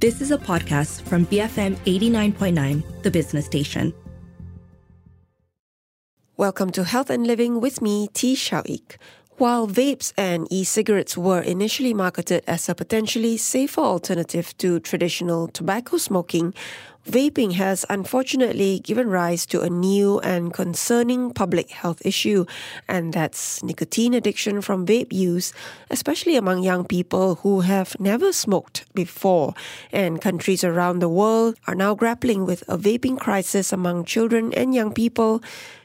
This is a podcast from BFM 89.9, the business station. Welcome to Health and Living with me, Tee Shiao Eek. While vapes and e cigarettes were initially marketed as a potentially safer alternative to traditional tobacco smoking, vaping has unfortunately given rise to a new and concerning public health issue, and that's nicotine addiction from vape use, especially among young people who have never smoked before. And countries around the world are now grappling with a vaping crisis among children and young people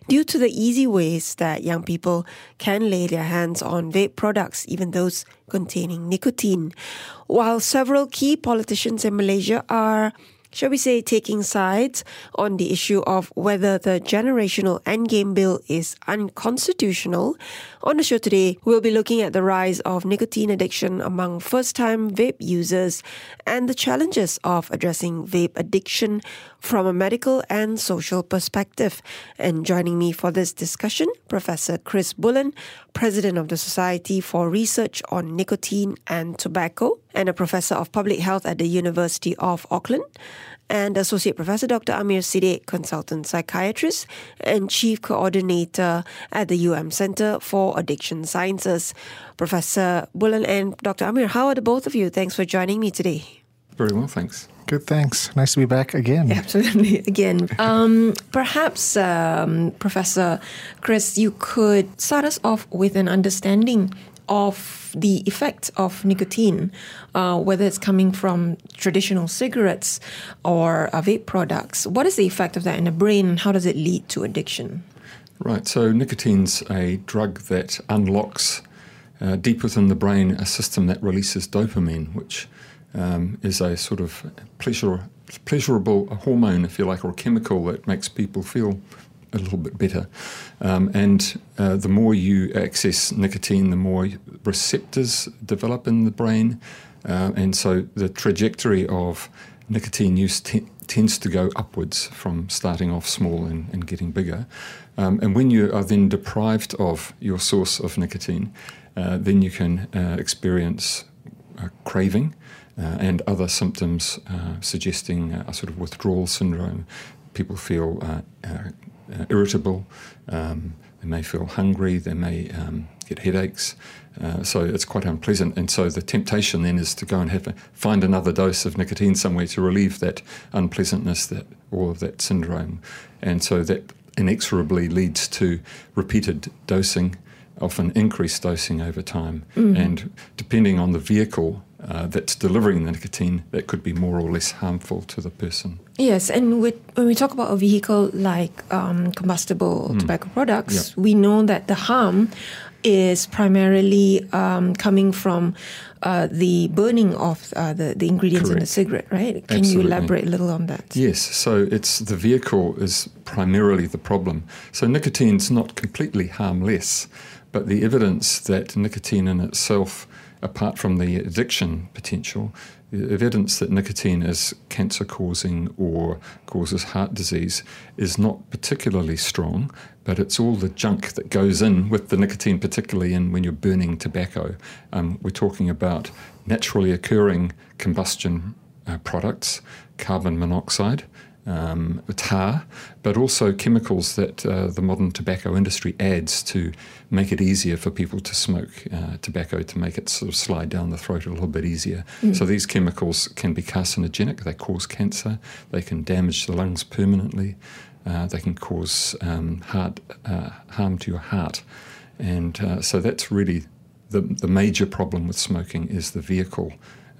due to the easy ways that young people can lay their hands on vape products, even those containing nicotine. While several key politicians in Malaysia are shall we say, taking sides on the issue of whether the generational endgame bill is unconstitutional. On the show today, we'll be looking at the rise of nicotine addiction among first time vape users and the challenges of addressing vape addiction from a medical and social perspective. And joining me for this discussion, Professor Chris Bullen, President of the Society for Research on Nicotine and Tobacco, and a Professor of Public Health at the University of Auckland, and Associate Professor Dr. Amer Siddiq, Consultant Psychiatrist and Chief Coordinator at the UM Center for Addiction Sciences. Professor Bullen and Dr. Amer, how are the both of you? Thanks for joining me today. Very well, thanks. Good, thanks. Nice to be back again. Absolutely, again. Um, perhaps, um, Professor Chris, you could start us off with an understanding of the effect of nicotine, uh, whether it's coming from traditional cigarettes or uh, vape products. What is the effect of that in the brain, and how does it lead to addiction? Right. So nicotine's a drug that unlocks uh, deep within the brain a system that releases dopamine, which um, is a sort of pleasure, pleasurable hormone, if you like, or a chemical that makes people feel a little bit better. Um, and uh, the more you access nicotine, the more receptors develop in the brain. Uh, and so the trajectory of nicotine use tends to go upwards from starting off small and, and getting bigger. Um, and when you are then deprived of your source of nicotine, uh, then you can uh, experience craving. Uh, and other symptoms uh, suggesting a sort of withdrawal syndrome. People feel uh, uh, irritable, um, they may feel hungry, they may um, get headaches. Uh, so it's quite unpleasant, and so the temptation then is to go and have a, find another dose of nicotine somewhere to relieve that unpleasantness, that all of that syndrome, and so that inexorably leads to repeated dosing, often increased dosing over time, mm-hmm. and depending on the vehicle uh, that's delivering the nicotine that could be more or less harmful to the person. Yes, and with, when we talk about a vehicle like um, combustible mm. tobacco products, we know that the harm is primarily um, coming from uh, the burning of uh, the, the ingredients Correct. in the cigarette, right? Can Absolutely. you elaborate a little on that? Yes, so it's the vehicle is primarily the problem. So nicotine's not completely harmless, but the evidence that nicotine in itself apart from the addiction potential, evidence that nicotine is cancer causing or causes heart disease is not particularly strong, but it's all the junk that goes in with the nicotine, particularly in when you're burning tobacco. Um, we're talking about naturally occurring combustion uh, products, carbon monoxide, um, tar, but also chemicals that uh, the modern tobacco industry adds to make it easier for people to smoke uh, tobacco, to make it sort of slide down the throat a little bit easier. Mm. So these chemicals can be carcinogenic, they cause cancer, they can damage the lungs permanently, uh, they can cause um, heart, uh, harm to your heart. And uh, so that's really the, the major problem with smoking is the vehicle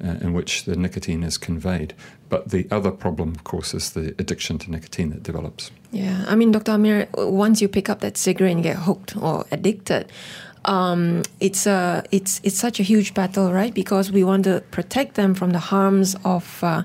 uh, in which the nicotine is conveyed. But the other problem, of course, is the addiction to nicotine that develops. Yeah, I mean, Dr. Amer, once you pick up that cigarette and get hooked or addicted, um, it's a it's it's such a huge battle, right? Because we want to protect them from the harms of uh,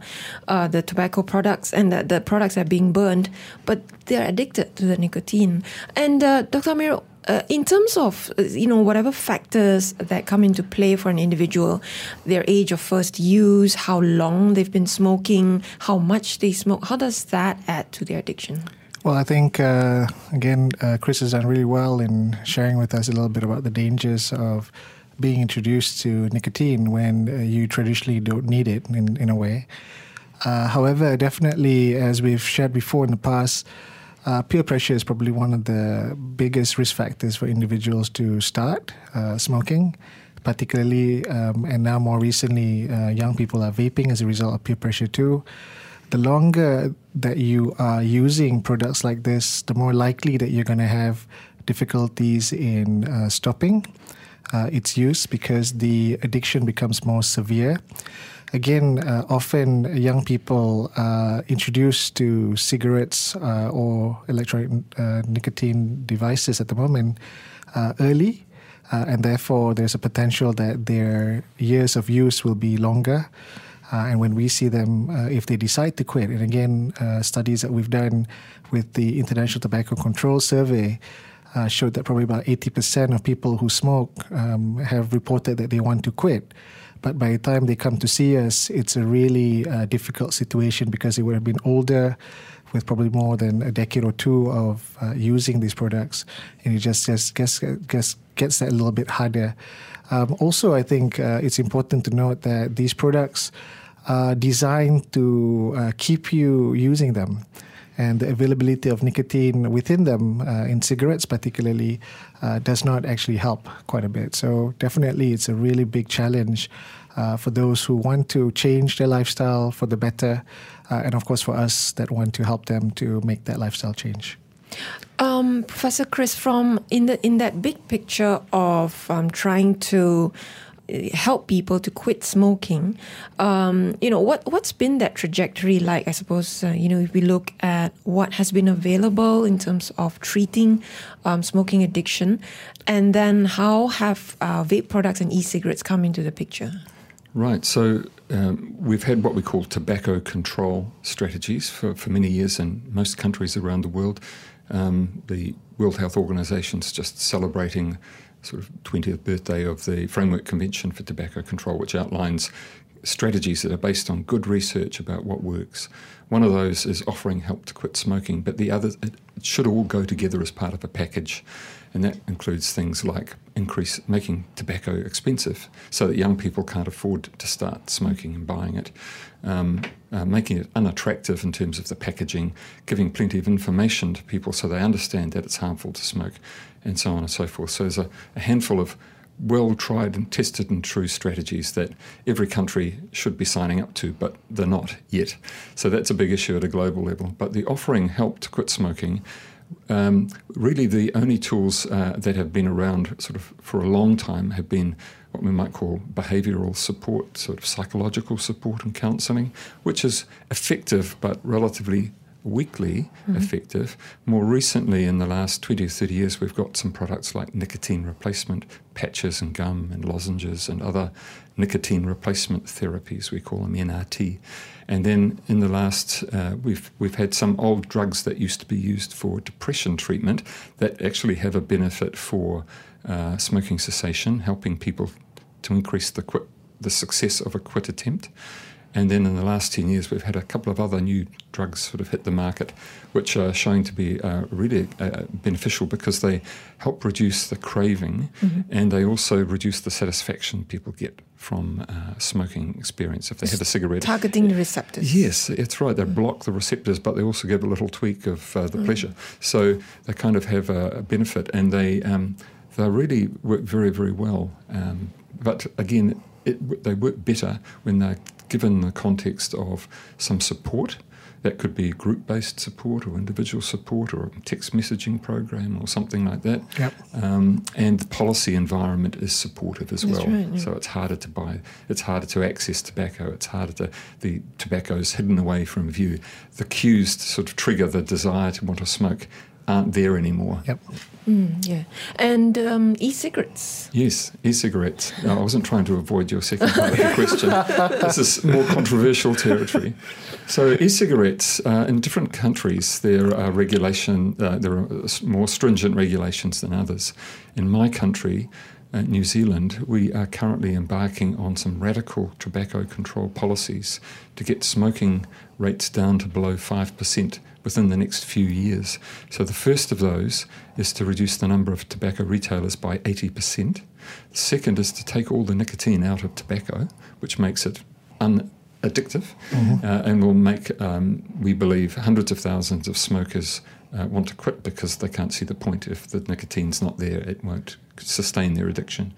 uh, the tobacco products and the, the, products are being burned, but they're addicted to the nicotine. And uh, Dr. Amer, uh, in terms of uh, you know whatever factors that come into play for an individual, their age of first use, how long they've been smoking, how much they smoke, how does that add to their addiction? Well, I think uh, again, uh, Chris has done really well in sharing with us a little bit about the dangers of being introduced to nicotine when uh, you traditionally don't need it in, in a way. Uh, however, definitely, as we've shared before in the past, uh, peer pressure is probably one of the biggest risk factors for individuals to start uh, smoking, particularly, um, and now more recently, uh, young people are vaping as a result of peer pressure too. The longer that you are using products like this, the more likely that you're going to have difficulties in uh, stopping uh, its use because the addiction becomes more severe again, uh, often young people are introduced to cigarettes uh, or electronic uh, nicotine devices at the moment uh, early, uh, and therefore there's a potential that their years of use will be longer. Uh, and when we see them, if they decide to quit, and again, studies that we've done with the International Tobacco Control Survey uh, showed that probably about 80% of people who smoke um, have reported that they want to quit. But by the time they come to see us, it's a really uh, difficult situation because they would have been older with probably more than a decade or two of uh, using these products. And it just, just gets, gets, gets that a little bit harder. Um, also, I think uh, it's important to note that these products are designed to uh, keep you using them and the availability of nicotine within them, uh, in cigarettes particularly, uh, does not actually help quite a bit. So, definitely, it's a really big challenge uh, for those who want to change their lifestyle for the better, uh, and of course, for us that want to help them to make that lifestyle change. Um, Professor Chris, from in the in that big picture of um, trying to help people to quit smoking. Um, you know, what what's been that trajectory like? I suppose uh, you know if we look at what has been available in terms of treating um, smoking addiction, and then how have uh, vape products and e-cigarettes come into the picture? Right. So um, we've had what we call tobacco control strategies for, for many years in most countries around the world. Um, the World Health Organization is just celebrating sort of 20th birthday of the Framework Convention for Tobacco Control, which outlines strategies that are based on good research about what works. One of those is offering help to quit smoking, but the other it should all go together as part of a package, and that includes things like increase making tobacco expensive so that young people can't afford to start smoking and buying it, um, uh, making it unattractive in terms of the packaging, giving plenty of information to people so they understand that it's harmful to smoke, and so on and so forth. So there's a, a handful of well tried and tested and true strategies that every country should be signing up to, but they're not yet. So that's a big issue at a global level. But the offering help to quit smoking. Um, really, the only tools uh, that have been around sort of for a long time have been what we might call behavioural support, sort of psychological support and counselling, which is effective but relatively weekly mm-hmm. effective. More recently, in the last 20 or 30 years, we've got some products like nicotine replacement patches and gum and lozenges and other nicotine replacement therapies, we call them NRT. And then in the last, uh, we've, we've had some old drugs that used to be used for depression treatment that actually have a benefit for uh, smoking cessation, helping people to increase the, quit, the success of a quit attempt. And then in the last 10 years, we've had a couple of other new drugs sort of hit the market, which are showing to be uh, really uh, beneficial because they help reduce the craving mm-hmm. and they also reduce the satisfaction people get from uh, smoking experience if they have a cigarette. Targeting the receptors. Yes, it's right. They mm. block the receptors, but they also give a little tweak of uh, the mm. pleasure. So they kind of have a, a benefit and they, um, they really work very, very well. Um, but again, it, they work better when they're given the context of some support. That could be group based support or individual support or a text messaging program or something like that. Yep. Um, and the policy environment is supportive as That's well. Right, yeah. So it's harder to buy, it's harder to access tobacco, it's harder to, the tobacco is hidden away from view. The cues to sort of trigger the desire to want to smoke aren't there anymore. Yep. Mm, yeah. And um, e-cigarettes. Yes, e-cigarettes. No, I wasn't trying to avoid your second part of the question. this is more controversial territory. So e-cigarettes uh, in different countries there are regulation. Uh, there are more stringent regulations than others. In my country. Uh, New Zealand, we are currently embarking on some radical tobacco control policies to get smoking rates down to below 5% within the next few years. So the first of those is to reduce the number of tobacco retailers by 80%. The Second is to take all the nicotine out of tobacco, which makes it unaddictive mm-hmm. uh, and will make, um, we believe, hundreds of thousands of smokers uh, want to quit because they can't see the point. If the nicotine's not there, it won't sustain their addiction.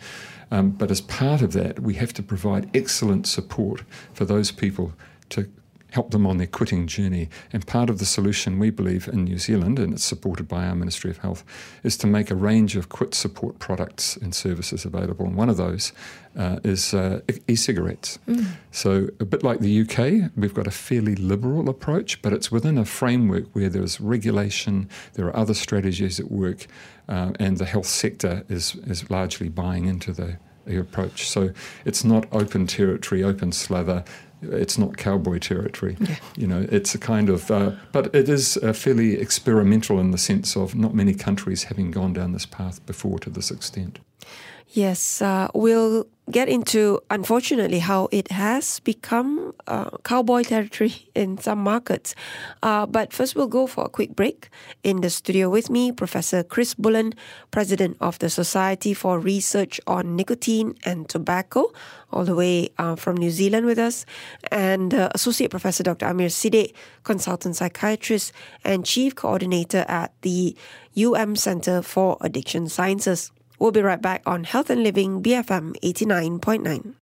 Um, but as part of that, we have to provide excellent support for those people to help them on their quitting journey. And part of the solution, we believe, in New Zealand, and it's supported by our Ministry of Health, is to make a range of quit support products and services available. And one of those uh, is uh, e cigarettes. Mm. So, a bit like the UK, we've got a fairly liberal approach, but it's within a framework where there's regulation, there are other strategies at work, uh, and the health sector is, is largely buying into the approach. So it's not open territory, open slather it's not cowboy territory. Yeah. You know, it's a kind of, uh, but it is uh, fairly experimental in the sense of not many countries having gone down this path before to this extent. Yes, uh, we'll get into, unfortunately, how it has become uh, cowboy territory in some markets. Uh, but first, we'll go for a quick break. In the studio with me, Professor Chris Bullen, President of the Society for Research on Nicotine and Tobacco, all the way uh, from New Zealand with us, and uh, Associate Professor Dr. Amer Siddiq, Consultant Psychiatrist and Chief Coordinator at the UM Center for Addiction Sciences. We'll be right back on Health and Living BFM 89.9.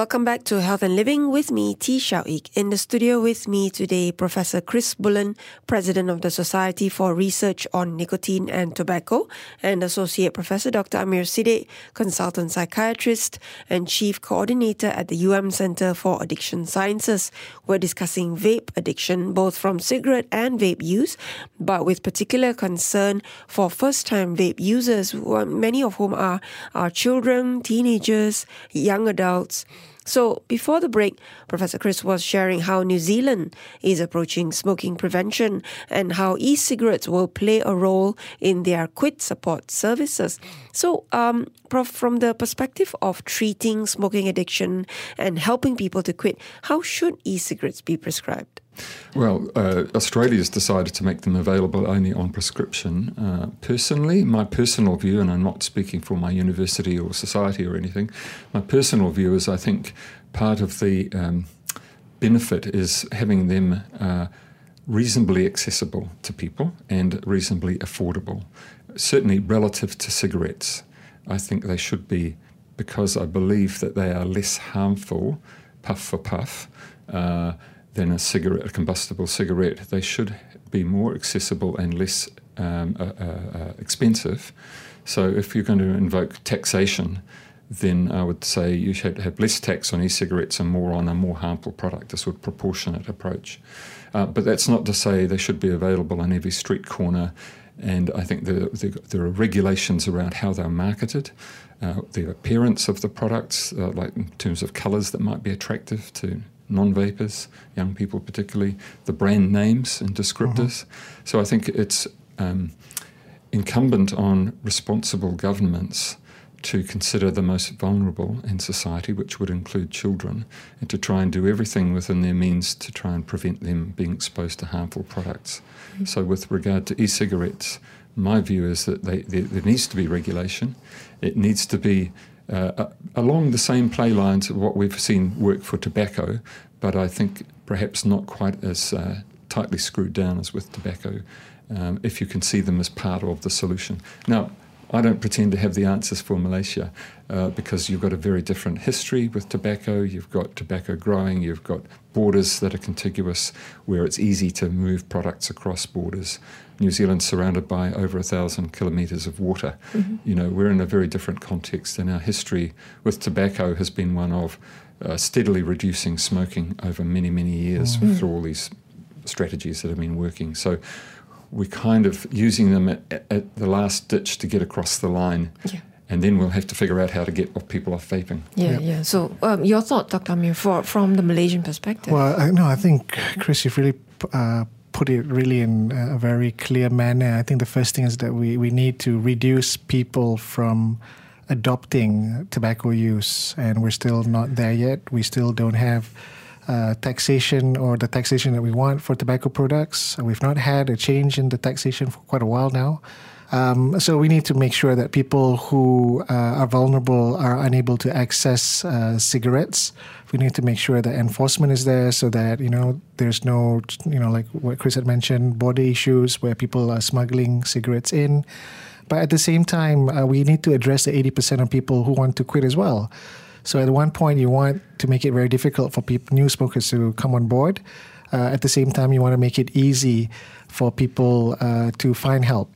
Welcome back to Health and Living with me, Tee Shiao Eek. In the studio with me today, Professor Chris Bullen, President of the Society for Research on Nicotine and Tobacco, and Associate Professor Dr. Amer Siddiq, Consultant Psychiatrist and Chief Coordinator at the UM Center for Addiction Sciences. We're discussing vape addiction, both from cigarette and vape use, but with particular concern for first-time vape users, many of whom are, are children, teenagers, young adults. So, before the break, Professor Chris was sharing how New Zealand is approaching smoking prevention and how e cigarettes will play a role in their quit support services. So, um, Prof, from the perspective of treating smoking addiction and helping people to quit, how should e cigarettes be prescribed? Well, uh, Australia's decided to make them available only on prescription. Uh, personally, my personal view, and I'm not speaking for my university or society or anything, my personal view is I think part of the um, benefit is having them uh, reasonably accessible to people and reasonably affordable. Certainly, relative to cigarettes, I think they should be because I believe that they are less harmful, puff for puff uh, than a cigarette, a combustible cigarette. They should be more accessible and less um, uh, uh, uh, expensive. So if you're going to invoke taxation, then I would say you should have less tax on e-cigarettes and more on a more harmful product, a sort of proportionate approach. Uh, but that's not to say they should be available on every street corner. And I think there, there, are regulations around how they're marketed, uh, the appearance of the products, uh, like in terms of colours that might be attractive to non vapors, young people particularly, the brand names and descriptors. Uh-huh. So I think it's um, incumbent on responsible governments to consider the most vulnerable in society, which would include children, and to try and do everything within their means to try and prevent them being exposed to harmful products. Mm-hmm. So, with regard to e cigarettes, my view is that they, there, there needs to be regulation. It needs to be uh, along the same play lines of what we've seen work for tobacco, but I think perhaps not quite as uh, tightly screwed down as with tobacco, um, if you can see them as part of the solution. Now, I don't pretend to have the answers for Malaysia uh, because you've got a very different history with tobacco. You've got tobacco growing, you've got borders that are contiguous where it's easy to move products across borders. New Zealand's surrounded by over a thousand kilometres of water. Mm-hmm. You know, we're in a very different context, and our history with tobacco has been one of uh, steadily reducing smoking over many, many years mm-hmm. through all these strategies that have been working. So we're kind of using them at, at the last ditch to get across the line. Yeah. And then we'll have to figure out how to get what people off vaping. Yeah, yep. yeah. So, um, your thought, Dr. Amer, for, from the Malaysian perspective? Well, I, no, I think, Chris, you've really uh, put it really in a very clear manner. I think the first thing is that we, we need to reduce people from adopting tobacco use, and we're still not there yet. We still don't have uh, taxation or the taxation that we want for tobacco products. We've not had a change in the taxation for quite a while now. Um, so we need to make sure that people who uh, are vulnerable are unable to access uh, cigarettes. We need to make sure that enforcement is there so that you know there's no you know like what Chris had mentioned border issues where people are smuggling cigarettes in. But at the same time, uh, we need to address the 80% of people who want to quit as well. So at one point, you want to make it very difficult for new smokers to come on board. Uh, at the same time, you want to make it easy for people uh, to find help.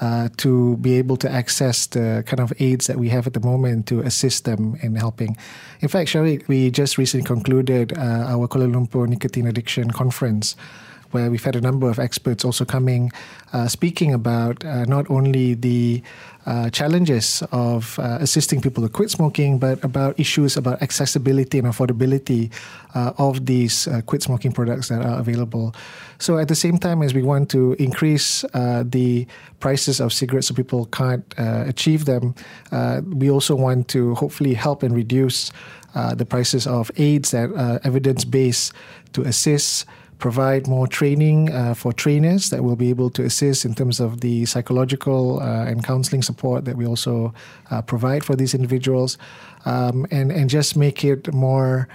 Uh, to be able to access the kind of aids that we have at the moment to assist them in helping. In fact, Shiao Eek, we just recently concluded uh, our Kuala Lumpur Nicotine Addiction Conference, where we've had a number of experts also coming, uh, speaking about uh, not only the uh, challenges of uh, assisting people to quit smoking, but about issues about accessibility and affordability uh, of these uh, quit smoking products that are available. So, at the same time as we want to increase the prices of cigarettes so people can't achieve them, we also want to hopefully help and reduce the prices of aids that are evidence based to assist provide more training uh, for trainers that will be able to assist in terms of the psychological uh, and counseling support that we also uh, provide for these individuals, um, and and just make it more.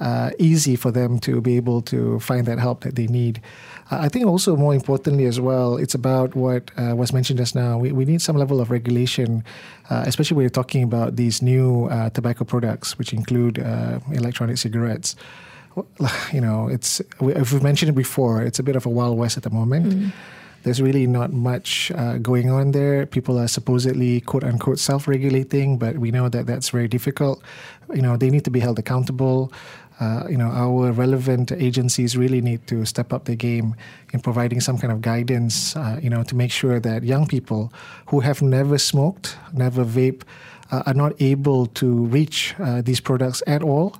Uh, easy for them to be able to find that help that they need. Uh, I think also more importantly as well, it's about what uh, was mentioned just now. We, we need some level of regulation, especially when you're talking about these new tobacco products, which include electronic cigarettes you know, it's if we've mentioned it before, it's a bit of a wild west at the moment. Mm. There's really not much uh, going on there. People are supposedly quote unquote self regulating, but we know that that's very difficult. You know, they need to be held accountable. Uh, you know, our relevant agencies really need to step up their game in providing some kind of guidance, uh, you know, to make sure that young people who have never smoked, never vape, uh, are not able to reach uh, these products at all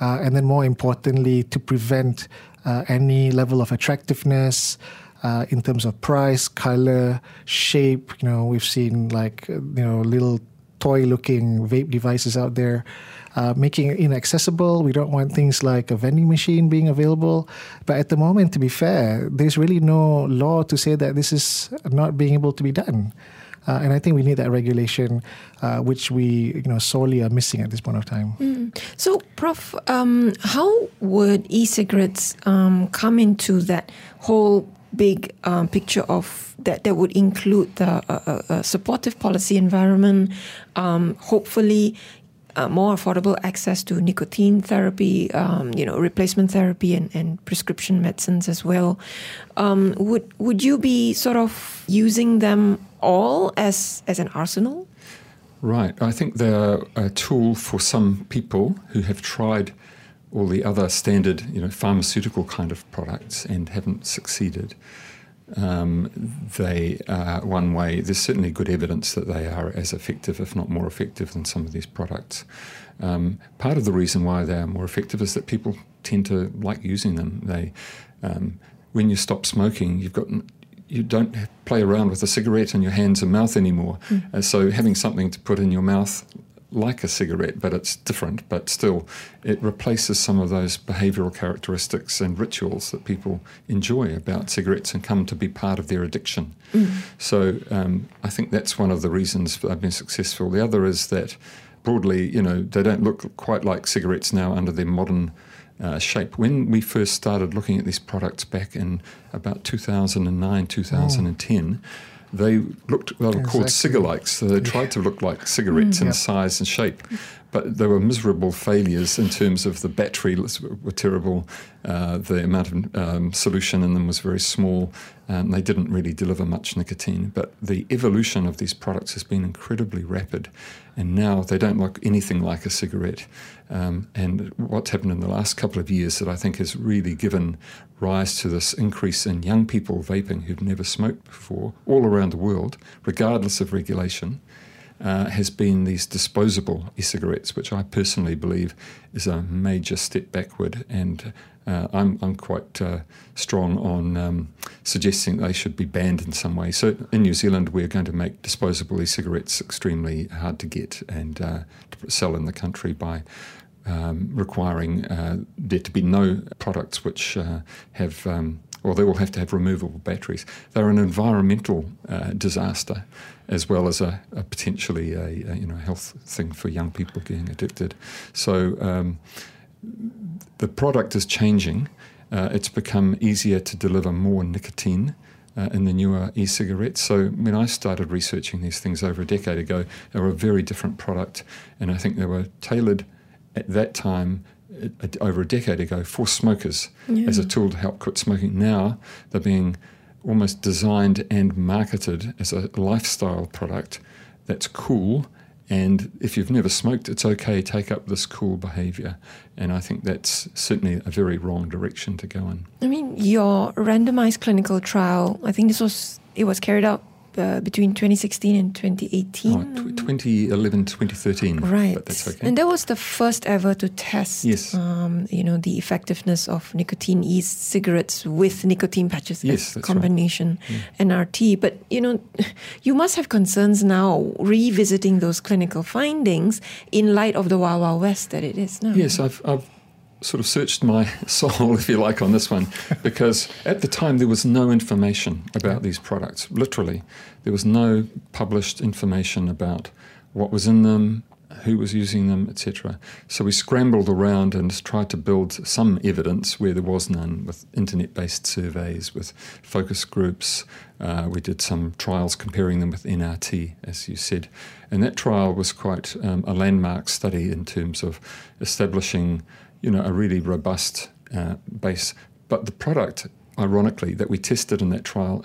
uh, and then more importantly, to prevent uh, any level of attractiveness. Uh, in terms of price, color, shape, you know, we've seen like you know little toy-looking vape devices out there, uh, making it inaccessible. We don't want things like a vending machine being available. But at the moment, to be fair, there's really no law to say that this is not being able to be done. Uh, and I think we need that regulation, uh, which we you know sorely are missing at this point of time. Mm. So, Prof, um, how would e-cigarettes um, come into that whole big um, picture of that that would include the uh, uh, supportive policy environment, um, hopefully uh, more affordable access to nicotine therapy, um, you know, replacement therapy and, and prescription medicines as well. Um, would would you be sort of using them all as as an arsenal? Right. I think they're a tool for some people who have tried all the other standard, you know, pharmaceutical kind of products and haven't succeeded. Um, they are one way. There's certainly good evidence that they are as effective, if not more effective, than some of these products. Um, part of the reason why they are more effective is that people tend to like using them. They, um, when you stop smoking, you've got you don't play around with a cigarette in your hands and mouth anymore. Mm. Uh, so having something to put in your mouth like a cigarette, but it's different. But still, it replaces some of those behavioural characteristics and rituals that people enjoy about cigarettes and come to be part of their addiction. Mm. So um, I think that's one of the reasons they've been successful. The other is that broadly, you know, they don't look quite like cigarettes now under their modern. Uh, shape. When we first started looking at these products back in about 2009, 2010, oh they looked they were exactly. called cigalikes. So they tried to look like cigarettes mm, in yep. size and shape, but they were miserable failures in terms of the battery were terrible. Uh, the amount of um, solution in them was very small, and they didn't really deliver much nicotine. But the evolution of these products has been incredibly rapid, and now they don't look anything like a cigarette. Um, and what's happened in the last couple of years that I think has really given rise to this increase in young people vaping who've never smoked before, all around the world, regardless of regulation uh, has been these disposable e-cigarettes, which I personally believe is a major step backward. And uh, I'm, I'm quite uh, strong on um, suggesting they should be banned in some way. So in New Zealand, we're going to make disposable e-cigarettes extremely hard to get and uh, to sell in the country by um, requiring uh, there to be no products which uh, have um, or they will have to have removable batteries. They're an environmental uh, disaster, as well as a, a potentially a, a, you know health thing for young people getting addicted. So um, the product is changing. Uh, it's become easier to deliver more nicotine. Uh, in the newer e-cigarettes. So when I started researching these things over a decade ago, they were a very different product, and I think they were tailored at that time over a decade ago for smokers yeah. as a tool to help quit smoking. Now they're being almost designed and marketed as a lifestyle product that's cool. And if you've never smoked, it's okay, take up this cool behavior. And I think that's certainly a very wrong direction to go in. I mean, your randomized clinical trial, I think this was, it was carried out uh, between 2016 and 2018? Oh, 2011, 2013. Right. But that's okay. And that was the first ever to test, yes. Um, you know, the effectiveness of nicotine e-cigarettes with nicotine patches yes, combination right. yeah. NRT. But, you know, you must have concerns now revisiting those clinical findings in light of the Wild Wild West that it is now. Yes, I've, I've sort of searched my soul, if you like, on this one, because at the time there was no information about these products. Literally, there was no published information about what was in them, who was using them, etc. So we scrambled around and tried to build some evidence where there was none with internet based surveys, with focus groups. Uh, we did some trials comparing them with NRT, as you said. And that trial was quite um, a landmark study in terms of establishing you know, a really robust uh, base. But the product, ironically, that we tested in that trial,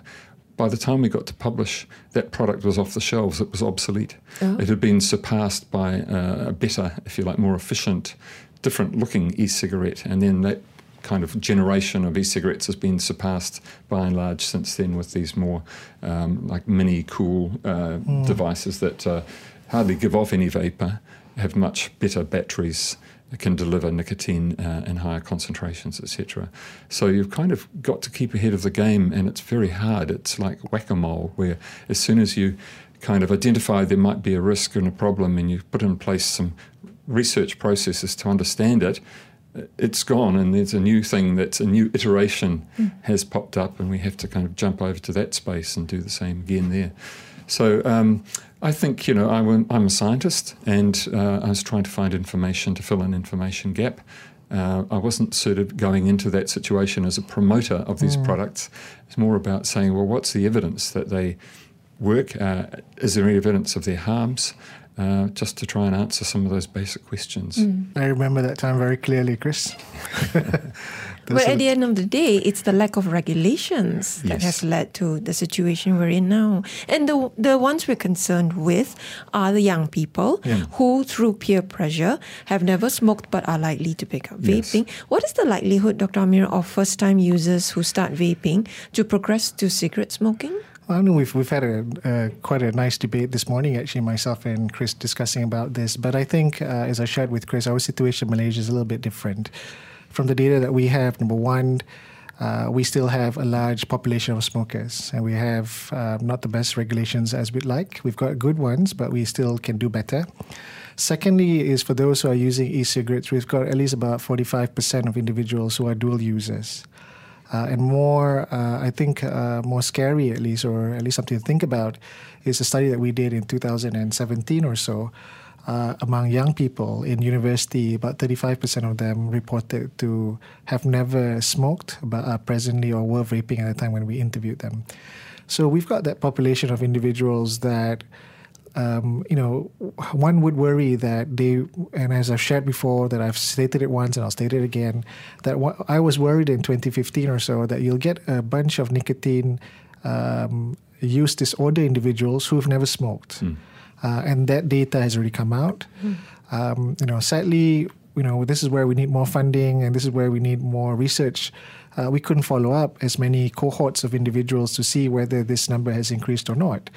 by the time we got to publish, that product was off the shelves. It was obsolete. Oh. It had been surpassed by uh, a better, if you like, more efficient, different looking e cigarette. And then that kind of generation of e-cigarettes has been surpassed by and large since then with these more um, like mini cool uh, mm. devices that uh, hardly give off any vapor, have much better batteries, can deliver nicotine uh, in higher concentrations, etc. So you've kind of got to keep ahead of the game, and it's very hard. It's like whack a mole, where as soon as you kind of identify there might be a risk and a problem, and you put in place some research processes to understand it, it's gone, and there's a new thing that's a new iteration mm. has popped up, and we have to kind of jump over to that space and do the same again there. So um, I think, you know, I am a scientist and uh, I was trying to find information to fill an information gap. Uh, I wasn't sort of going into that situation as a promoter of these mm. products. It's more about saying, well, what's the evidence that they work? Uh, is there any evidence of their harms? Uh, just to try and answer some of those basic questions. Mm. I remember that time very clearly, Chris. but at the end of the day, it's the lack of regulations that has led to the situation we're in now. And the the ones we're concerned with are the young people yeah. who, through peer pressure, have never smoked but are likely to pick up vaping. Yes. What is the likelihood, Dr. Amer, of first time users who start vaping to progress to cigarette smoking? I know we've we've had a uh, quite a nice debate this morning, actually, myself and Chris discussing about this. But I think, uh, as I shared with Chris, our situation in Malaysia is a little bit different from the data that we have, number one, uh, we still have a large population of smokers, and we have uh, not the best regulations as we'd like. We've got good ones, but we still can do better. Secondly, is for those who are using e-cigarettes, we've got at least about 45% of individuals who are dual users. Uh, and more, uh, I think, uh, more scary at least, or at least something to think about, is a study that we did in 2017 or so, uh, among young people in university, about 35% of them reported to have never smoked, but are presently or were vaping at the time when we interviewed them. So we've got that population of individuals that, um, you know, one would worry that they, and as I've shared before, that I've stated it once and I'll state it again, that I was worried in 2015 or so that you'll get a bunch of nicotine um, use disorder individuals who've never smoked. Mm uh, and that data has already come out. Mm. Um, you know, sadly, you know, this is where we need more funding, and this is where we need more research. Uh, we couldn't follow up as many cohorts of individuals to see whether this number has increased or not.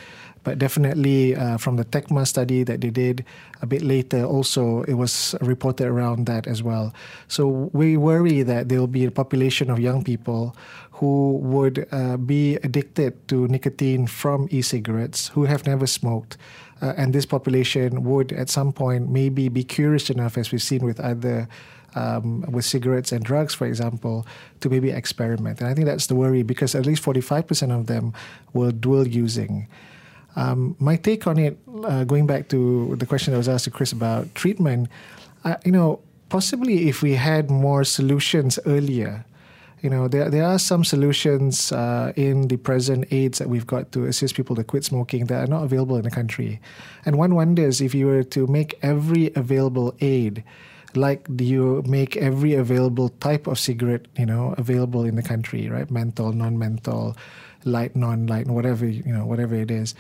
But definitely, uh, from the TECMA study that they did a bit later, also it was reported around that as well. So we worry that there will be a population of young people who would uh, be addicted to nicotine from e-cigarettes who have never smoked uh, and this population would at some point maybe be curious enough, as we've seen with other um, with cigarettes and drugs, for example, to maybe experiment. And I think that's the worry because at least 45% of them were dual using. Um, my take on it, uh, going back to the question that was asked to Chris about treatment, uh, you know, possibly if we had more solutions earlier, you know, there, there are some solutions uh, in the present aids that we've got to assist people to quit smoking that are not available in the country. And one wonders if you were to make every available aid, like you make every available type of cigarette, you know, available in the country, right? Menthol, non-menthol, light, non-light, whatever, you know, whatever it is.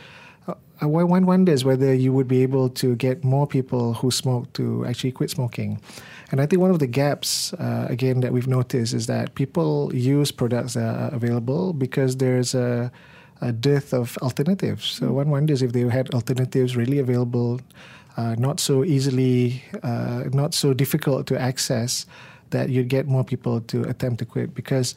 Uh, one wonders whether you would be able to get more people who smoke to actually quit smoking. And I think one of the gaps, uh, again, that we've noticed is that people use products that are available because there's a, a dearth of alternatives. So one wonders if they had alternatives really available, uh, not so easily, uh, not so difficult to access, that you'd get more people to attempt to quit because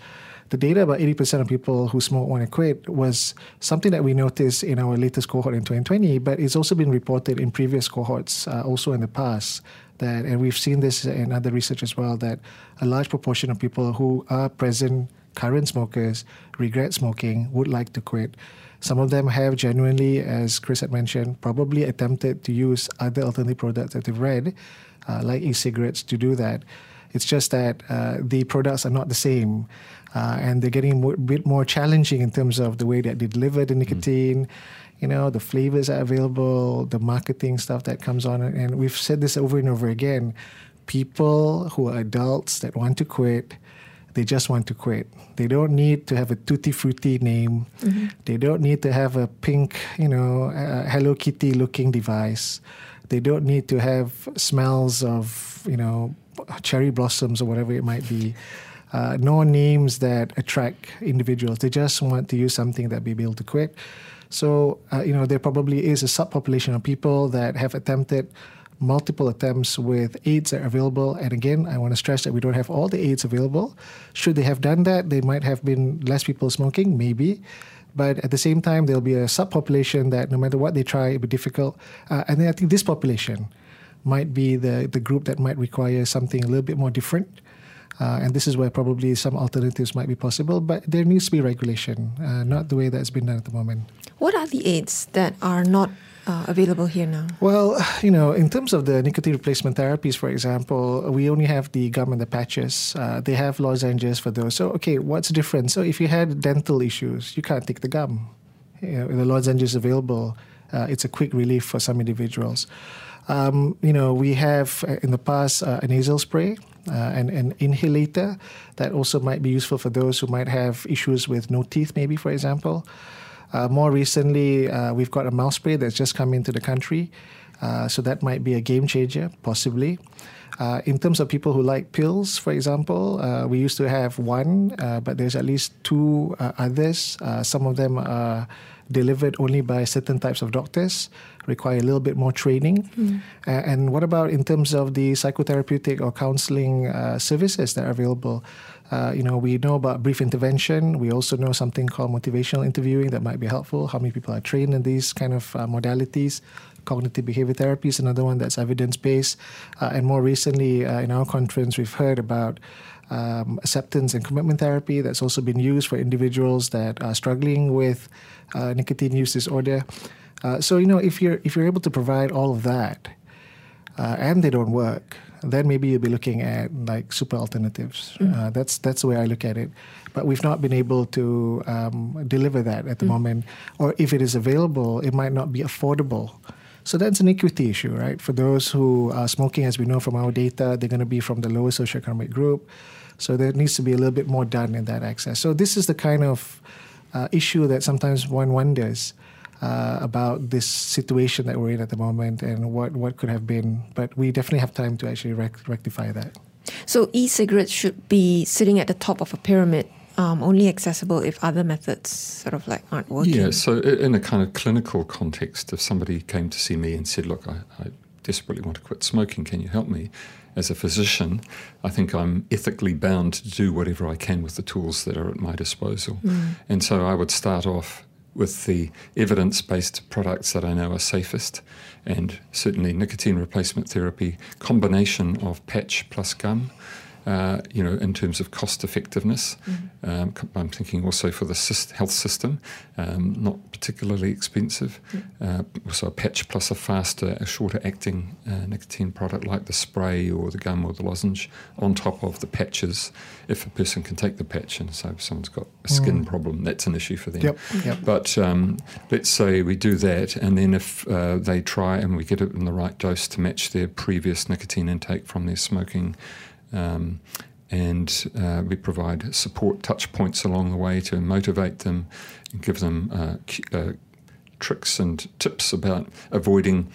the data about 80% of people who smoke want to quit was something that we noticed in our latest cohort in 2020, but it's also been reported in previous cohorts, uh, also in the past that, and we've seen this in other research as well, that a large proportion of people who are present current smokers regret smoking, would like to quit. Some of them have genuinely, as Chris had mentioned, probably attempted to use other alternative products that they've read, uh, like e-cigarettes, to do that. It's just that uh, the products are not the same. Uh, and they're getting a bit more challenging in terms of the way that they deliver the nicotine. Mm you know, the flavors are available, the marketing stuff that comes on. And we've said this over and over again. People who are adults that want to quit, they just want to quit. They don't need to have a tutti frutti name. Mm-hmm. They don't need to have a pink, you know, Hello Kitty looking device. They don't need to have smells of, you know, cherry blossoms or whatever it might be. Uh, no names that attract individuals. They just want to use something that be able to quit. So, uh, you know, there probably is a subpopulation of people that have attempted multiple attempts with aids that are available. And again, I want to stress that we don't have all the aids available. Should they have done that, they might have been less people smoking, maybe. But at the same time, there'll be a subpopulation that no matter what they try, it'll be difficult. Uh, and then I think this population might be the, the group that might require something a little bit more different. Uh, and this is where probably some alternatives might be possible, but there needs to be regulation, uh, not the way that's been done at the moment. What are the aids that are not uh, available here now? Well, you know, in terms of the nicotine replacement therapies, for example, we only have the gum and the patches. Uh, they have lozenges for those. So, okay, what's different? So, if you had dental issues, you can't take the gum. You know, the lozenge is available. Uh, it's a quick relief for some individuals. Um, you know, we have uh, in the past uh, a nasal spray. Uh, and an inhalator that also might be useful for those who might have issues with no teeth, maybe, for example. Uh, more recently, uh, we've got a mouth spray that's just come into the country. Uh, so that might be a game changer, possibly. Uh, in terms of people who like pills, for example, uh, we used to have one, uh, but there's at least two others. some of them are delivered only by certain types of doctors, require a little bit more training. Mm. and what about in terms of the psychotherapeutic or counseling services that are available? Uh, you know, we know about brief intervention. We also know something called motivational interviewing that might be helpful. How many people are trained in these kind of uh, modalities? Cognitive behavior therapy is another one that's evidence based. Uh, and more recently, uh, in our conference, we've heard about um, acceptance and commitment therapy that's also been used for individuals that are struggling with uh, nicotine use disorder. so, you know, if you're if you're able to provide all of that, and they don't work, then maybe you'll be looking at like super alternatives. Mm. Uh, that's that's the way I look at it. But we've not been able to um, deliver that at the mm. moment, or if it is available, it might not be affordable. So that's an equity issue, right? For those who are smoking, as we know from our data, they're going to be from the lower socioeconomic group. So there needs to be a little bit more done in that access. So this is the kind of uh, issue that sometimes one wonders uh, about this situation that we're in at the moment and what, what could have been. But we definitely have time to actually rec- rectify that. So e cigarettes should be sitting at the top of a pyramid. Um, only accessible if other methods sort of like aren't working. Yeah, so in a kind of clinical context, if somebody came to see me and said, Look, I, I desperately want to quit smoking, can you help me? As a physician, I think I'm ethically bound to do whatever I can with the tools that are at my disposal. Mm. And so I would start off with the evidence based products that I know are safest, and certainly nicotine replacement therapy, combination of patch plus gum uh, you know, in terms of cost effectiveness. Mm-hmm. Um, I'm thinking also for the health system, um, not particularly expensive. Mm-hmm. Uh, so a patch plus a faster, a shorter acting uh, nicotine product like the spray or the gum or the lozenge on top of the patches. If a person can take the patch and so if someone's got a skin mm. problem, that's an issue for them. Yep, yep. But um, let's say we do that, and then if uh, they try and we get it in the right dose to match their previous nicotine intake from their smoking um, and uh, we provide support touch points along the way to motivate them and give them uh, uh, tricks and tips about avoiding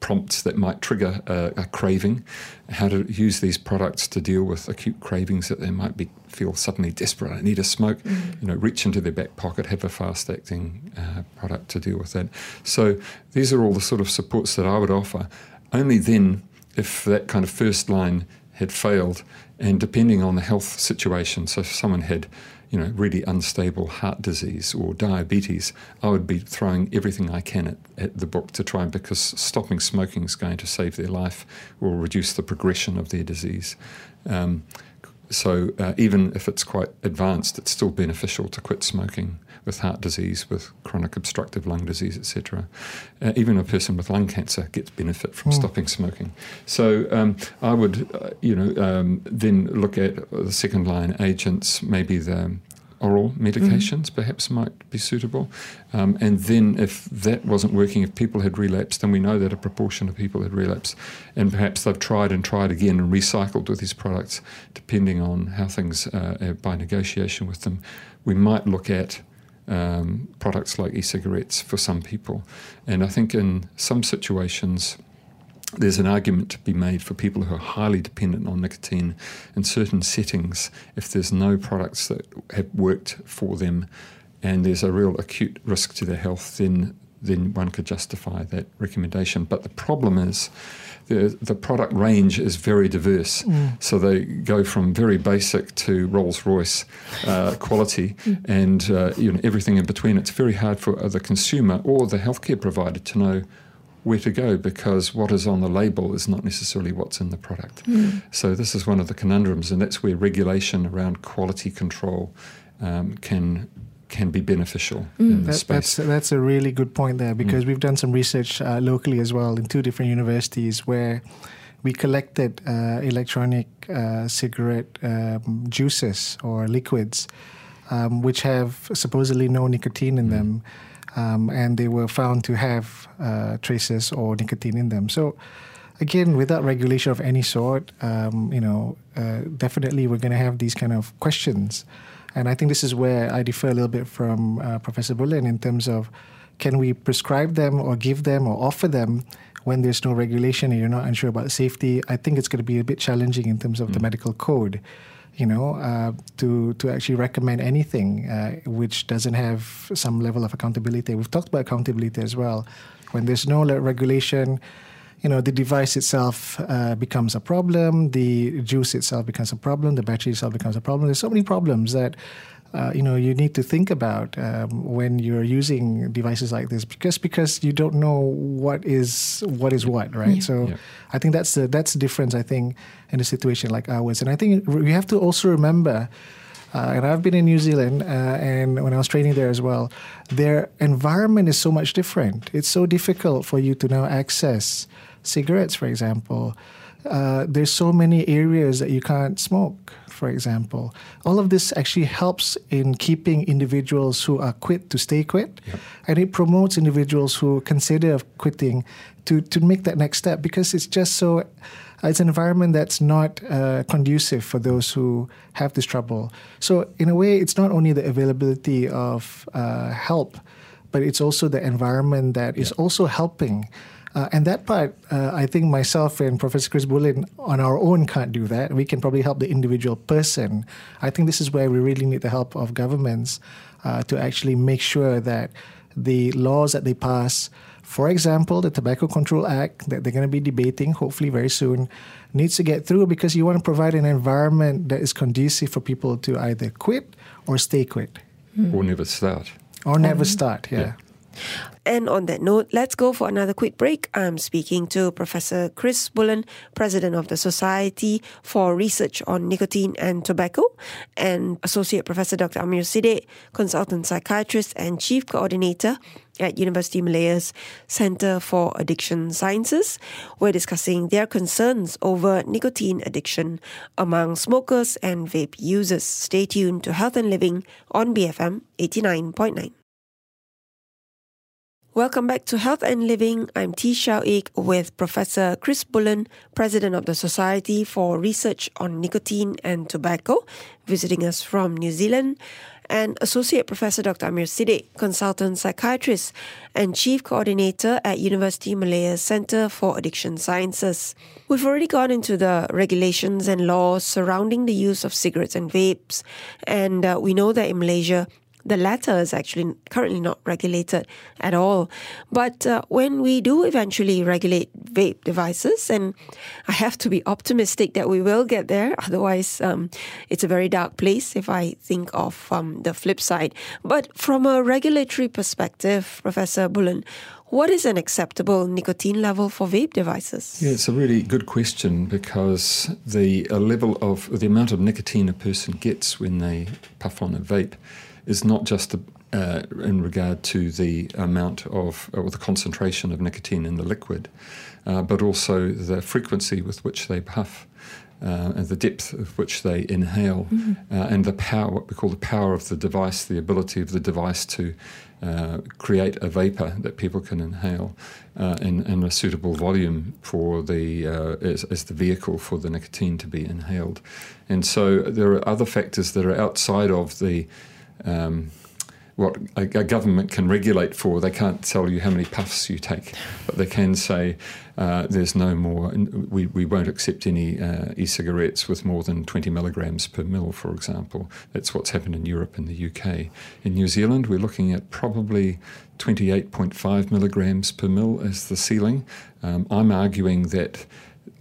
prompts that might trigger a, a, craving, how to use these products to deal with acute cravings that they might be feel suddenly desperate. I need a smoke. Mm-hmm. You know, reach into their back pocket, have a fast acting uh, product to deal with that. So these are all the sort of supports that I would offer. Only then, if that kind of first line had failed, and depending on the health situation, so if someone had, you know, really unstable heart disease or diabetes, I would be throwing everything I can at, at the book to try because stopping smoking is going to save their life or reduce the progression of their disease. Um, so uh, even if it's quite advanced, it's still beneficial to quit smoking with heart disease, with chronic obstructive lung disease, etc. Uh, even a person with lung cancer gets benefit from mm. stopping smoking. So um, I would, uh, you know, um, then look at the second line agents, maybe the oral medications mm perhaps might be suitable. Um, and then, if that wasn't working, if people had relapsed, then we know that a proportion of people had relapsed, and perhaps they've tried and tried again and recycled with these products, depending on how things uh, by negotiation with them. We might look at um, products like e cigarettes for some people. And I think in some situations, there's an argument to be made for people who are highly dependent on nicotine in certain settings. If there's no products that have worked for them and there's a real acute risk to their health, then then one could justify that recommendation. But the problem is the, the product range is very diverse. Mm. So they go from very basic to Rolls Royce uh, quality mm. and uh, you know everything in between. It's very hard for the consumer or the healthcare provider to know where to go because what is on the label is not necessarily what's in the product. Mm. So this is one of the conundrums, and that's where regulation around quality control um, can can be beneficial mm. in this that, space. That's, that's a really good point there because mm. we've done some research uh, locally as well in two different universities where we collected uh, electronic uh, cigarette um, juices or liquids, um, which have supposedly no nicotine in mm. them um, and they were found to have uh, traces or nicotine in them. So, again, without regulation of any sort, um, you know, uh, definitely we're going to have these kind of questions. And I think this is where I differ a little bit from uh, Professor Bullen in terms of can we prescribe them or give them or offer them when there's no regulation and you're not unsure about safety? I think it's going to be a bit challenging in terms of mm. the medical code you know, uh, to to actually recommend anything uh, which doesn't have some level of accountability. We've talked about accountability as well. When there's no regulation, you know, the device itself uh, becomes a problem. The juice itself becomes a problem. The battery itself becomes a problem. There's so many problems that uh, you know you need to think about um, when you're using devices like this because because you don't know what is what is what right yeah. so yeah. I think that's the that's the difference I think in a situation like ours and I think we have to also remember uh, and I've been in New Zealand, uh, and when I was training there as well, their environment is so much different. It's so difficult for you to now access cigarettes, for example. Uh, there's so many areas that you can't smoke for example. All of this actually helps in keeping individuals who are quit to stay quit, yep. and it promotes individuals who consider quitting to, to make that next step because it's just so. it's an environment that's not uh, conducive for those who have this trouble. So, in a way, it's not only the availability of uh, help, but it's also the environment that is also helping uh, and that part, uh, I think myself and Professor Chris Bullen on our own can't do that. We can probably help the individual person. I think this is where we really need the help of governments uh, to actually make sure that the laws that they pass, for example, the Tobacco Control Act that they're going to be debating hopefully very soon, needs to get through because you want to provide an environment that is conducive for people to either quit or stay quit. Mm. Or never start. Or never start, yeah. yeah. And on that note, let's go for another quick break. I'm speaking to Professor Chris Bullen, President of the Society for Research on Nicotine and Tobacco, and Associate Professor Dr. Amer Siddiq, Consultant Psychiatrist and Chief Coordinator at University Malaya's Center for Addiction Sciences. We're discussing their concerns over nicotine addiction among smokers and vape users. Stay tuned to Health and Living on BFM 89.9. Welcome back to Health and Living. I'm Tee Shiao Eek with Professor Chris Bullen, President of the Society for Research on Nicotine and Tobacco, visiting us from New Zealand, and Associate Professor Dr. Amer Siddiq, Consultant Psychiatrist and Chief Coordinator at University Malaya Center for Addiction Sciences. We've already gone into the regulations and laws surrounding the use of cigarettes and vapes, and uh, we know that in Malaysia, the latter is actually currently not regulated at all. But uh, when we do eventually regulate vape devices, and I have to be optimistic that we will get there, otherwise, um, it's a very dark place if I think of um, the flip side. But from a regulatory perspective, Professor Bullen, what is an acceptable nicotine level for vape devices? Yeah, it's a really good question because the level of the amount of nicotine a person gets when they puff on a vape is not just uh, in regard to the amount of or the concentration of nicotine in the liquid, uh, but also the frequency with which they puff. Uh, and the depth of which they inhale, mm-hmm. Uh, and the power, what we call the power of the device, the ability of the device to uh, create a vapor that people can inhale uh, in, in, a suitable volume for the uh, as, as, the vehicle for the nicotine to be inhaled. And so there are other factors that are outside of the um, what a, a, government can regulate for. They can't tell you how many puffs you take, but they can say uh, there's no more, we, we won't accept any uh, e cigarettes with more than 20 milligrams per mil, for example. That's what's happened in Europe and the UK. In New Zealand, we're looking at probably 28.5 milligrams per mil as the ceiling. Um, I'm arguing that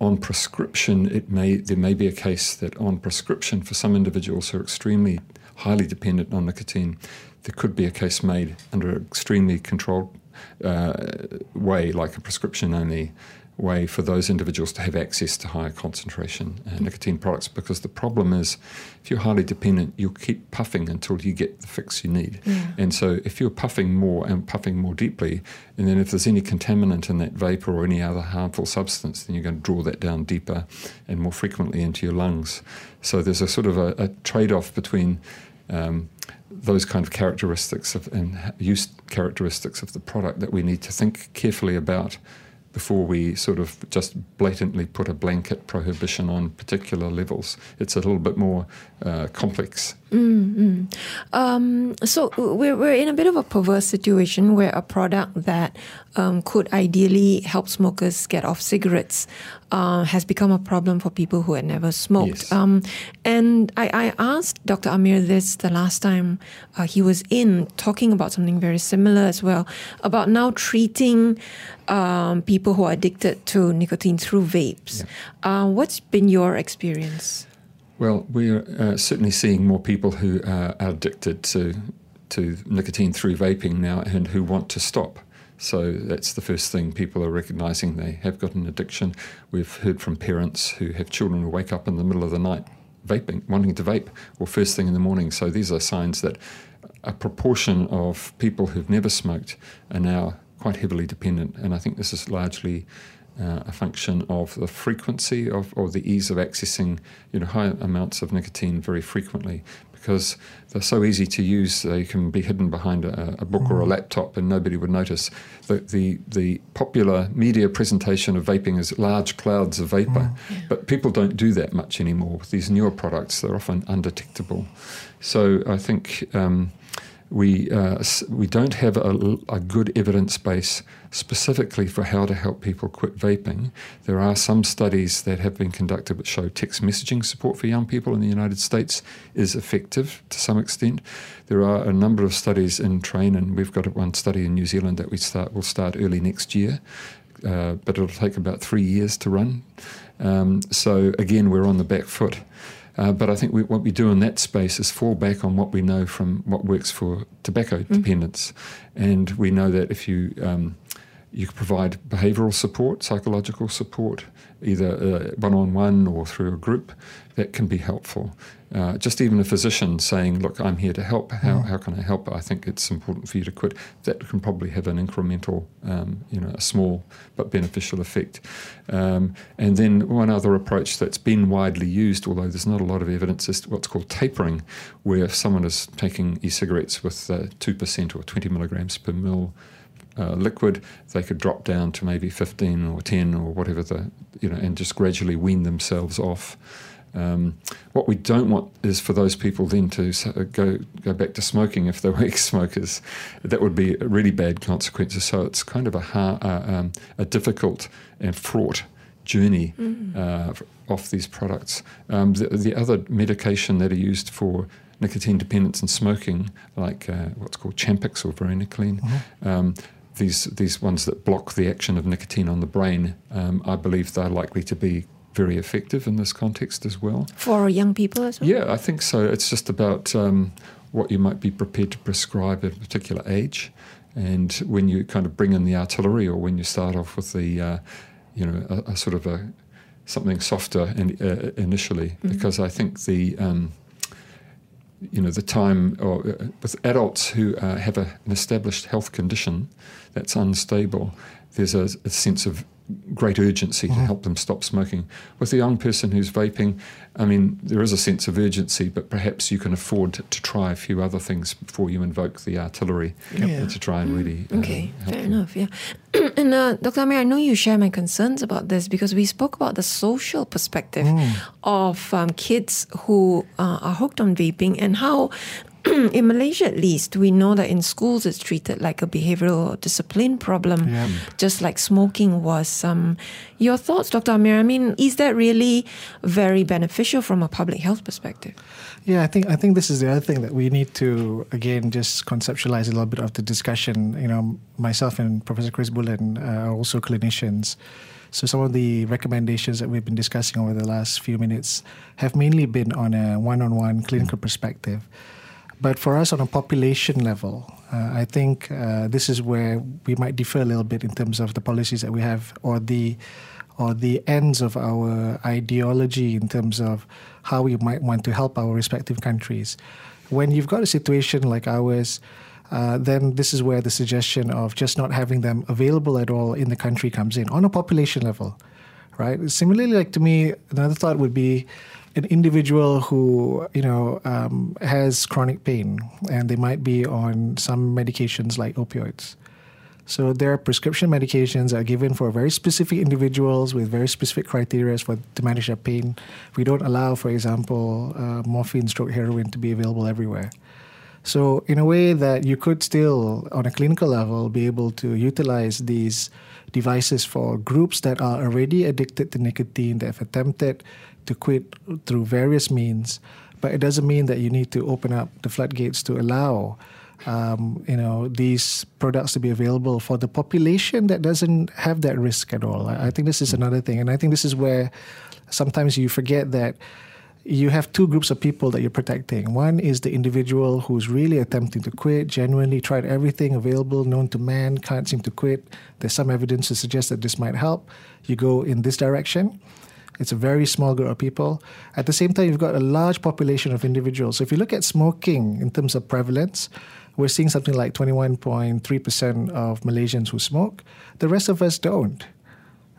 on prescription, it may there may be a case that on prescription for some individuals who are extremely highly dependent on nicotine, there could be a case made under an extremely controlled uh, way, like a prescription only way for those individuals to have access to higher concentration uh, nicotine products because the problem is if you're highly dependent you'll keep puffing until you get the fix you need yeah. and so if you're puffing more and puffing more deeply and then if there's any contaminant in that vapor or any other harmful substance then you're going to draw that down deeper and more frequently into your lungs so there's a sort of a, a trade-off between um, those kind of characteristics of, and use characteristics of the product that we need to think carefully about before we sort of just blatantly put a blanket prohibition on particular levels. It's a little bit more uh, complex. Mm-hmm. Um, so we're, we're in a bit of a perverse situation where a product that um, could ideally help smokers get off cigarettes uh, has become a problem for people who had never smoked. Yes. Um, and I, I, asked Dr. Amer this the last time uh, he was in, talking about something very similar as well, about now treating um, people who are addicted to nicotine through vapes. Yeah. Uh, what's been your experience? Well, we're uh, certainly seeing more people who are addicted to to nicotine through vaping now and who want to stop. So that's the first thing people are recognizing they have got an addiction. We've heard from parents who have children who wake up in the middle of the night vaping, wanting to vape, or first thing in the morning. So these are signs that a proportion of people who've never smoked are now quite heavily dependent. And I think this is largely uh, a function of the frequency of or the ease of accessing you know high amounts of nicotine very frequently because they're so easy to use they can be hidden behind a, a book mm. or a mm. laptop and nobody would notice the, the the popular media presentation of vaping is large clouds of vapor mm. but people don't do that much anymore with these newer products they're often undetectable so I think um, we, uh, we don't have a, a, good evidence base specifically for how to help people quit vaping. There are some studies that have been conducted that show text messaging support for young people in the United States is effective to some extent. There are a number of studies in train, and we've got one study in New Zealand that we start will start early next year, uh, but it'll take about three years to run. Um, so again, we're on the back foot. Uh, but I think we, what we do in that space is fall back on what we know from what works for tobacco mm. dependence. And we know that if you um, you provide behavioural support, psychological support, either one on one or through a group, that can be helpful. Uh, just even a physician saying, Look, I'm here to help, how, mm. how can I help? I think it's important for you to quit. That can probably have an incremental, um, you know, a small but beneficial effect. Um, and then one other approach that's been widely used, although there's not a lot of evidence, is what's called tapering, where if someone is taking e cigarettes with uh, 2% or 20 milligrams per mil uh, liquid, they could drop down to maybe 15 or 10 or whatever the, you know, and just gradually wean themselves off. Um, what we don't want is for those people then to uh, go go back to smoking if they were ex-smokers. That would be really bad consequences. So it's kind of a hard, uh, um, a difficult and fraught journey mm. uh, off these products. Um, the, the, other medication that are used for nicotine dependence and smoking, like uh, what's called Champix or varenicline. Mm-hmm. Um, these these ones that block the action of nicotine on the brain, um, I believe they're likely to be very effective in this context as well. For young people as well? Yeah, I think so. It's just about um, what you might be prepared to prescribe at a particular age. And when you kind of bring in the artillery, or when you start off with the, uh, you know, a, a, sort of a something softer in, uh, initially, mm-hmm. because I think the um, you know, the time or, uh, with adults who uh, have a, an established health condition that's unstable, there's a, a sense of great urgency mm-hmm. to help them stop smoking. With a young person who's vaping, I mean, there is a sense of urgency, but perhaps you can afford to, try a few other things before you invoke the artillery yeah. to try and really. Uh, okay, fair them. enough, yeah. and uh, Dr. Amer, I know you share my concerns about this because we spoke about the social perspective mm. of um, kids who uh, are hooked on vaping and how in Malaysia, at least, we know that in schools it's treated like a behavioral discipline problem, yeah. just like smoking was. Um, your thoughts, Dr. Amer? I mean, is that really very beneficial from a public health perspective? Yeah, I think I think this is the other thing that we need to again just conceptualize a little bit of the discussion. You know, myself and Professor Chris Bullen uh, are also clinicians. So some of the recommendations that we've been discussing over the last few minutes have mainly been on a one-on-one clinical perspective. But for us on a population level, uh, I think uh, this is where we might differ a little bit in terms of the policies that we have or the or the ends of our ideology in terms of how we might want to help our respective countries. When you've got a situation like ours, uh, then this is where the suggestion of just not having them available at all in the country comes in on a population level, right? Similarly, like to me, another thought would be an individual who you know um, has chronic pain and they might be on some medications like opioids. So there are prescription medications that are given for very specific individuals with very specific criteria for to manage their pain. We don't allow, for example, uh, morphine, stroke, heroin to be available everywhere. So in a way that you could still, on a clinical level, be able to utilize these devices for groups that are already addicted to nicotine, that have attempted to quit through various means, but it doesn't mean that you need to open up the floodgates to allow um, you know these products to be available for the population that doesn't have that risk at all. I, I think this is another thing, and I think this is where sometimes you forget that you have two groups of people that you're protecting. One is the individual who's really attempting to quit, genuinely tried everything available known to man, can't seem to quit. There's some evidence to suggest that this might help. You go in this direction. It's a very small group of people. At the same time, you've got a large population of individuals. So if you look at smoking in terms of prevalence, we're seeing something like 21.3% of Malaysians who smoke. The rest of us don't,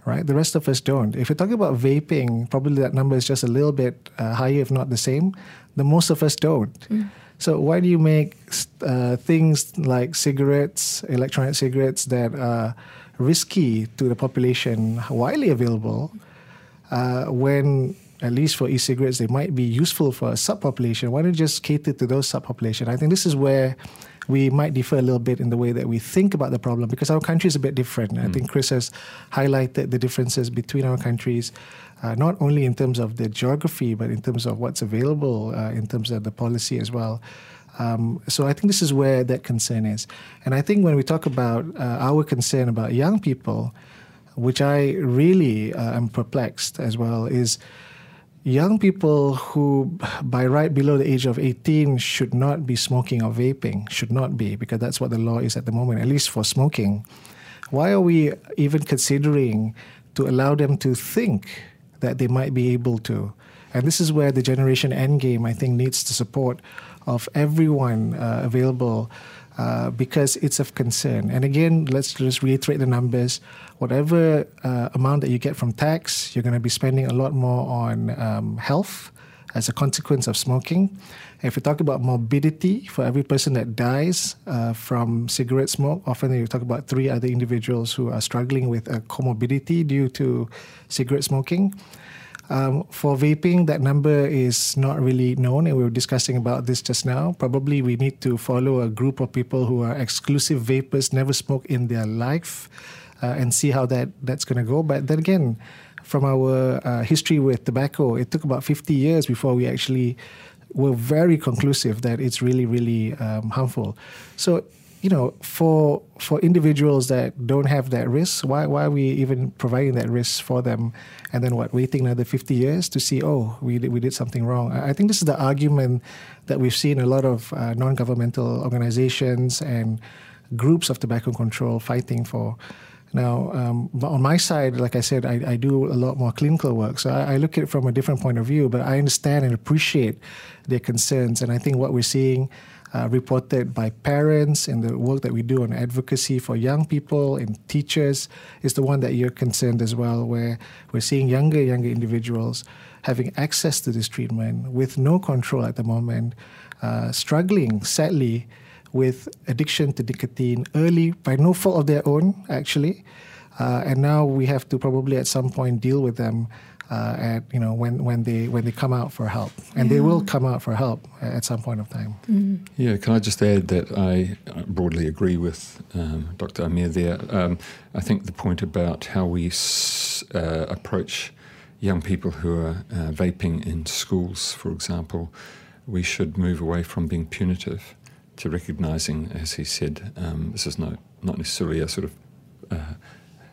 right? The rest of us don't. If you're talking about vaping, probably that number is just a little bit uh, higher, if not the same. The most of us don't. Mm. So why do you make uh, things like cigarettes, electronic cigarettes that are risky to the population, widely available? Uh, when at least for e-cigarettes, they might be useful for a subpopulation. Why don't you just cater to those subpopulation? I think this is where we might differ a little bit in the way that we think about the problem because our country is a bit different. Mm. I think Chris has highlighted the differences between our countries, uh, not only in terms of the geography, but in terms of what's available, uh, in terms of the policy as well. Um, so I think this is where that concern is. And I think when we talk about uh, our concern about young people, which I really uh, am perplexed as well, is young people who, by right below the age of 18, should not be smoking or vaping, should not be, because that's what the law is at the moment, at least for smoking. Why are we even considering to allow them to think that they might be able to? And this is where the Generation Endgame, I think, needs the support of everyone uh, available uh, because it's of concern. And again, let's just reiterate the numbers. Whatever uh, amount that you get from tax, you're going to be spending a lot more on um, health as a consequence of smoking. If we talk about morbidity, for every person that dies uh, from cigarette smoke, often you talk about three other individuals who are struggling with a comorbidity due to cigarette smoking. Um, for vaping, that number is not really known, and we were discussing about this just now. Probably we need to follow a group of people who are exclusive vapers, never smoke in their life, uh, and see how that that's going to go. But then again, from our uh, history with tobacco, it took about 50 years before we actually were very conclusive that it's really, really um, harmful. So you know, for for individuals that don't have that risk, why why are we even providing that risk for them? And then what, waiting another fifty years to see, oh, we did, we did something wrong? I think this is the argument that we've seen a lot of uh, non-governmental organizations and groups of tobacco control fighting for. Now, um, on my side, like I said, I, I, do a lot more clinical work. So I, I, look at it from a different point of view, but I understand and appreciate their concerns. And I think what we're seeing uh, reported by parents and the work that we do on advocacy for young people and teachers is the one that you're concerned as well, where we're seeing younger, younger individuals having access to this treatment with no control at the moment, uh, struggling, sadly, with addiction to nicotine early by no fault of their own, actually. Uh, and now we have to probably at some point deal with them uh, at you know when when they when they come out for help, and yeah. they will come out for help at some point of time. Mm. Yeah, can I just add that I broadly agree with um, Dr. Amer there. Um, I think the point about how we s- uh, approach young people who are uh, vaping in schools, for example, we should move away from being punitive to recognizing, as he said, um, this is not not necessarily a sort of uh,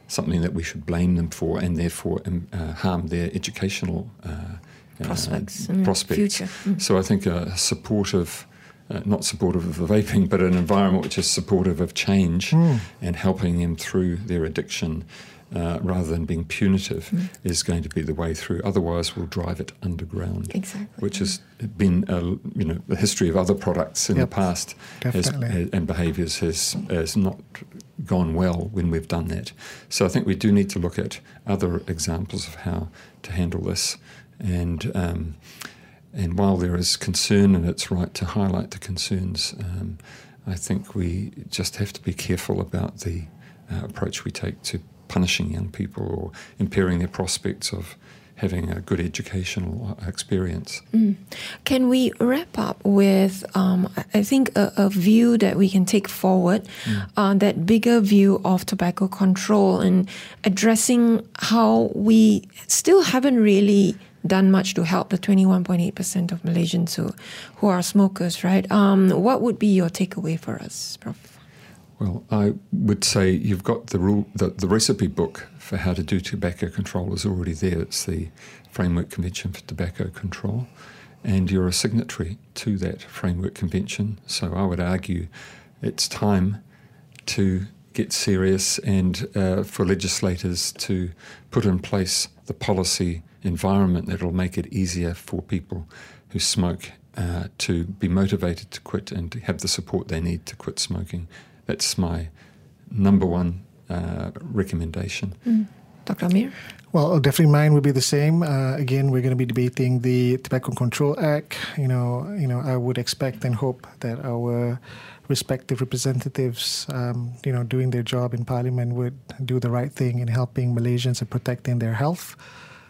something that we should blame them for and therefore um, uh, harm their educational uh, uh prospects. Uh, prospects. Mm. So I think a supportive, uh, not supportive of the vaping, but an environment which is supportive of change mm. and helping them through their addiction uh, rather than being punitive mm. is going to be the way through. Otherwise, we'll drive it underground. Exactly. Which has been, a, you know, the history of other products in yep. the past has, and behaviours has, has not gone well when we've done that. So I think we do need to look at other examples of how to handle this. And um, and while there is concern, and it's right to highlight the concerns, um, I think we just have to be careful about the uh, approach we take to punishing young people or impairing their prospects of having a good educational experience. Mm. Can we wrap up with, um, I think, a, a, view that we can take forward, mm. uh, that bigger view of tobacco control and addressing how we still haven't really done much to help the 21.8% of Malaysians who, who are smokers, right? Um, what would be your takeaway for us, Prof? Well, I would say you've got the rule, the, the recipe book for how to do tobacco control is already there. It's the Framework Convention for Tobacco Control, and you're a signatory to that Framework Convention. So I would argue it's time to get serious and uh, for legislators to put in place the policy environment that will make it easier for people who smoke uh, to be motivated to quit and to have the support they need to quit smoking that's my number one uh, recommendation. Mm. Dr. Amer? Well, definitely mine would be the same. Uh, again, we're going to be debating the Tobacco Control Act. You know, you know, I would expect and hope that our respective representatives, um, you know, doing their job in Parliament would do the right thing in helping Malaysians and protecting their health.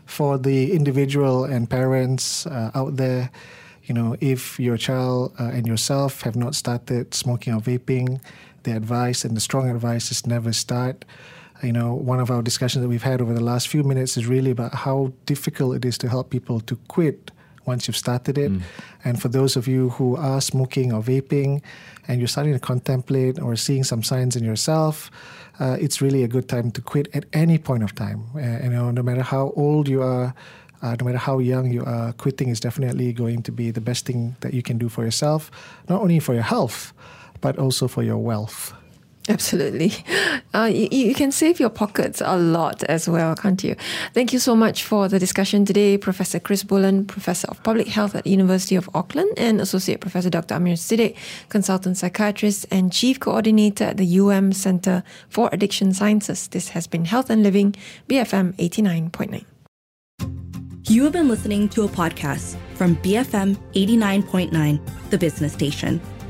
For the individual and parents uh, out there, you know, if your child uh, and yourself have not started smoking or vaping, the advice and the strong advice is never start. You know, one of our discussions that we've had over the last few minutes is really about how difficult it is to help people to quit once you've started it. Mm. And for those of you who are smoking or vaping and you're starting to contemplate or seeing some signs in yourself, uh, it's really a good time to quit at any point of time. Uh, you know, no matter how old you are, Uh, no matter how young you are, quitting is definitely going to be the best thing that you can do for yourself, not only for your health, but also for your wealth. Absolutely. Uh, you, you, can save your pockets a lot as well, can't you? Thank you so much for the discussion today, Professor Chris Bullen, Professor of Public Health at the University of Auckland, and Associate Professor Dr. Amer Siddiq, Consultant Psychiatrist and Chief Coordinator at the UM Center for Addiction Sciences. This has been Health and Living, BFM 89.9. You have been listening to a podcast from BFM 89.9, the business station.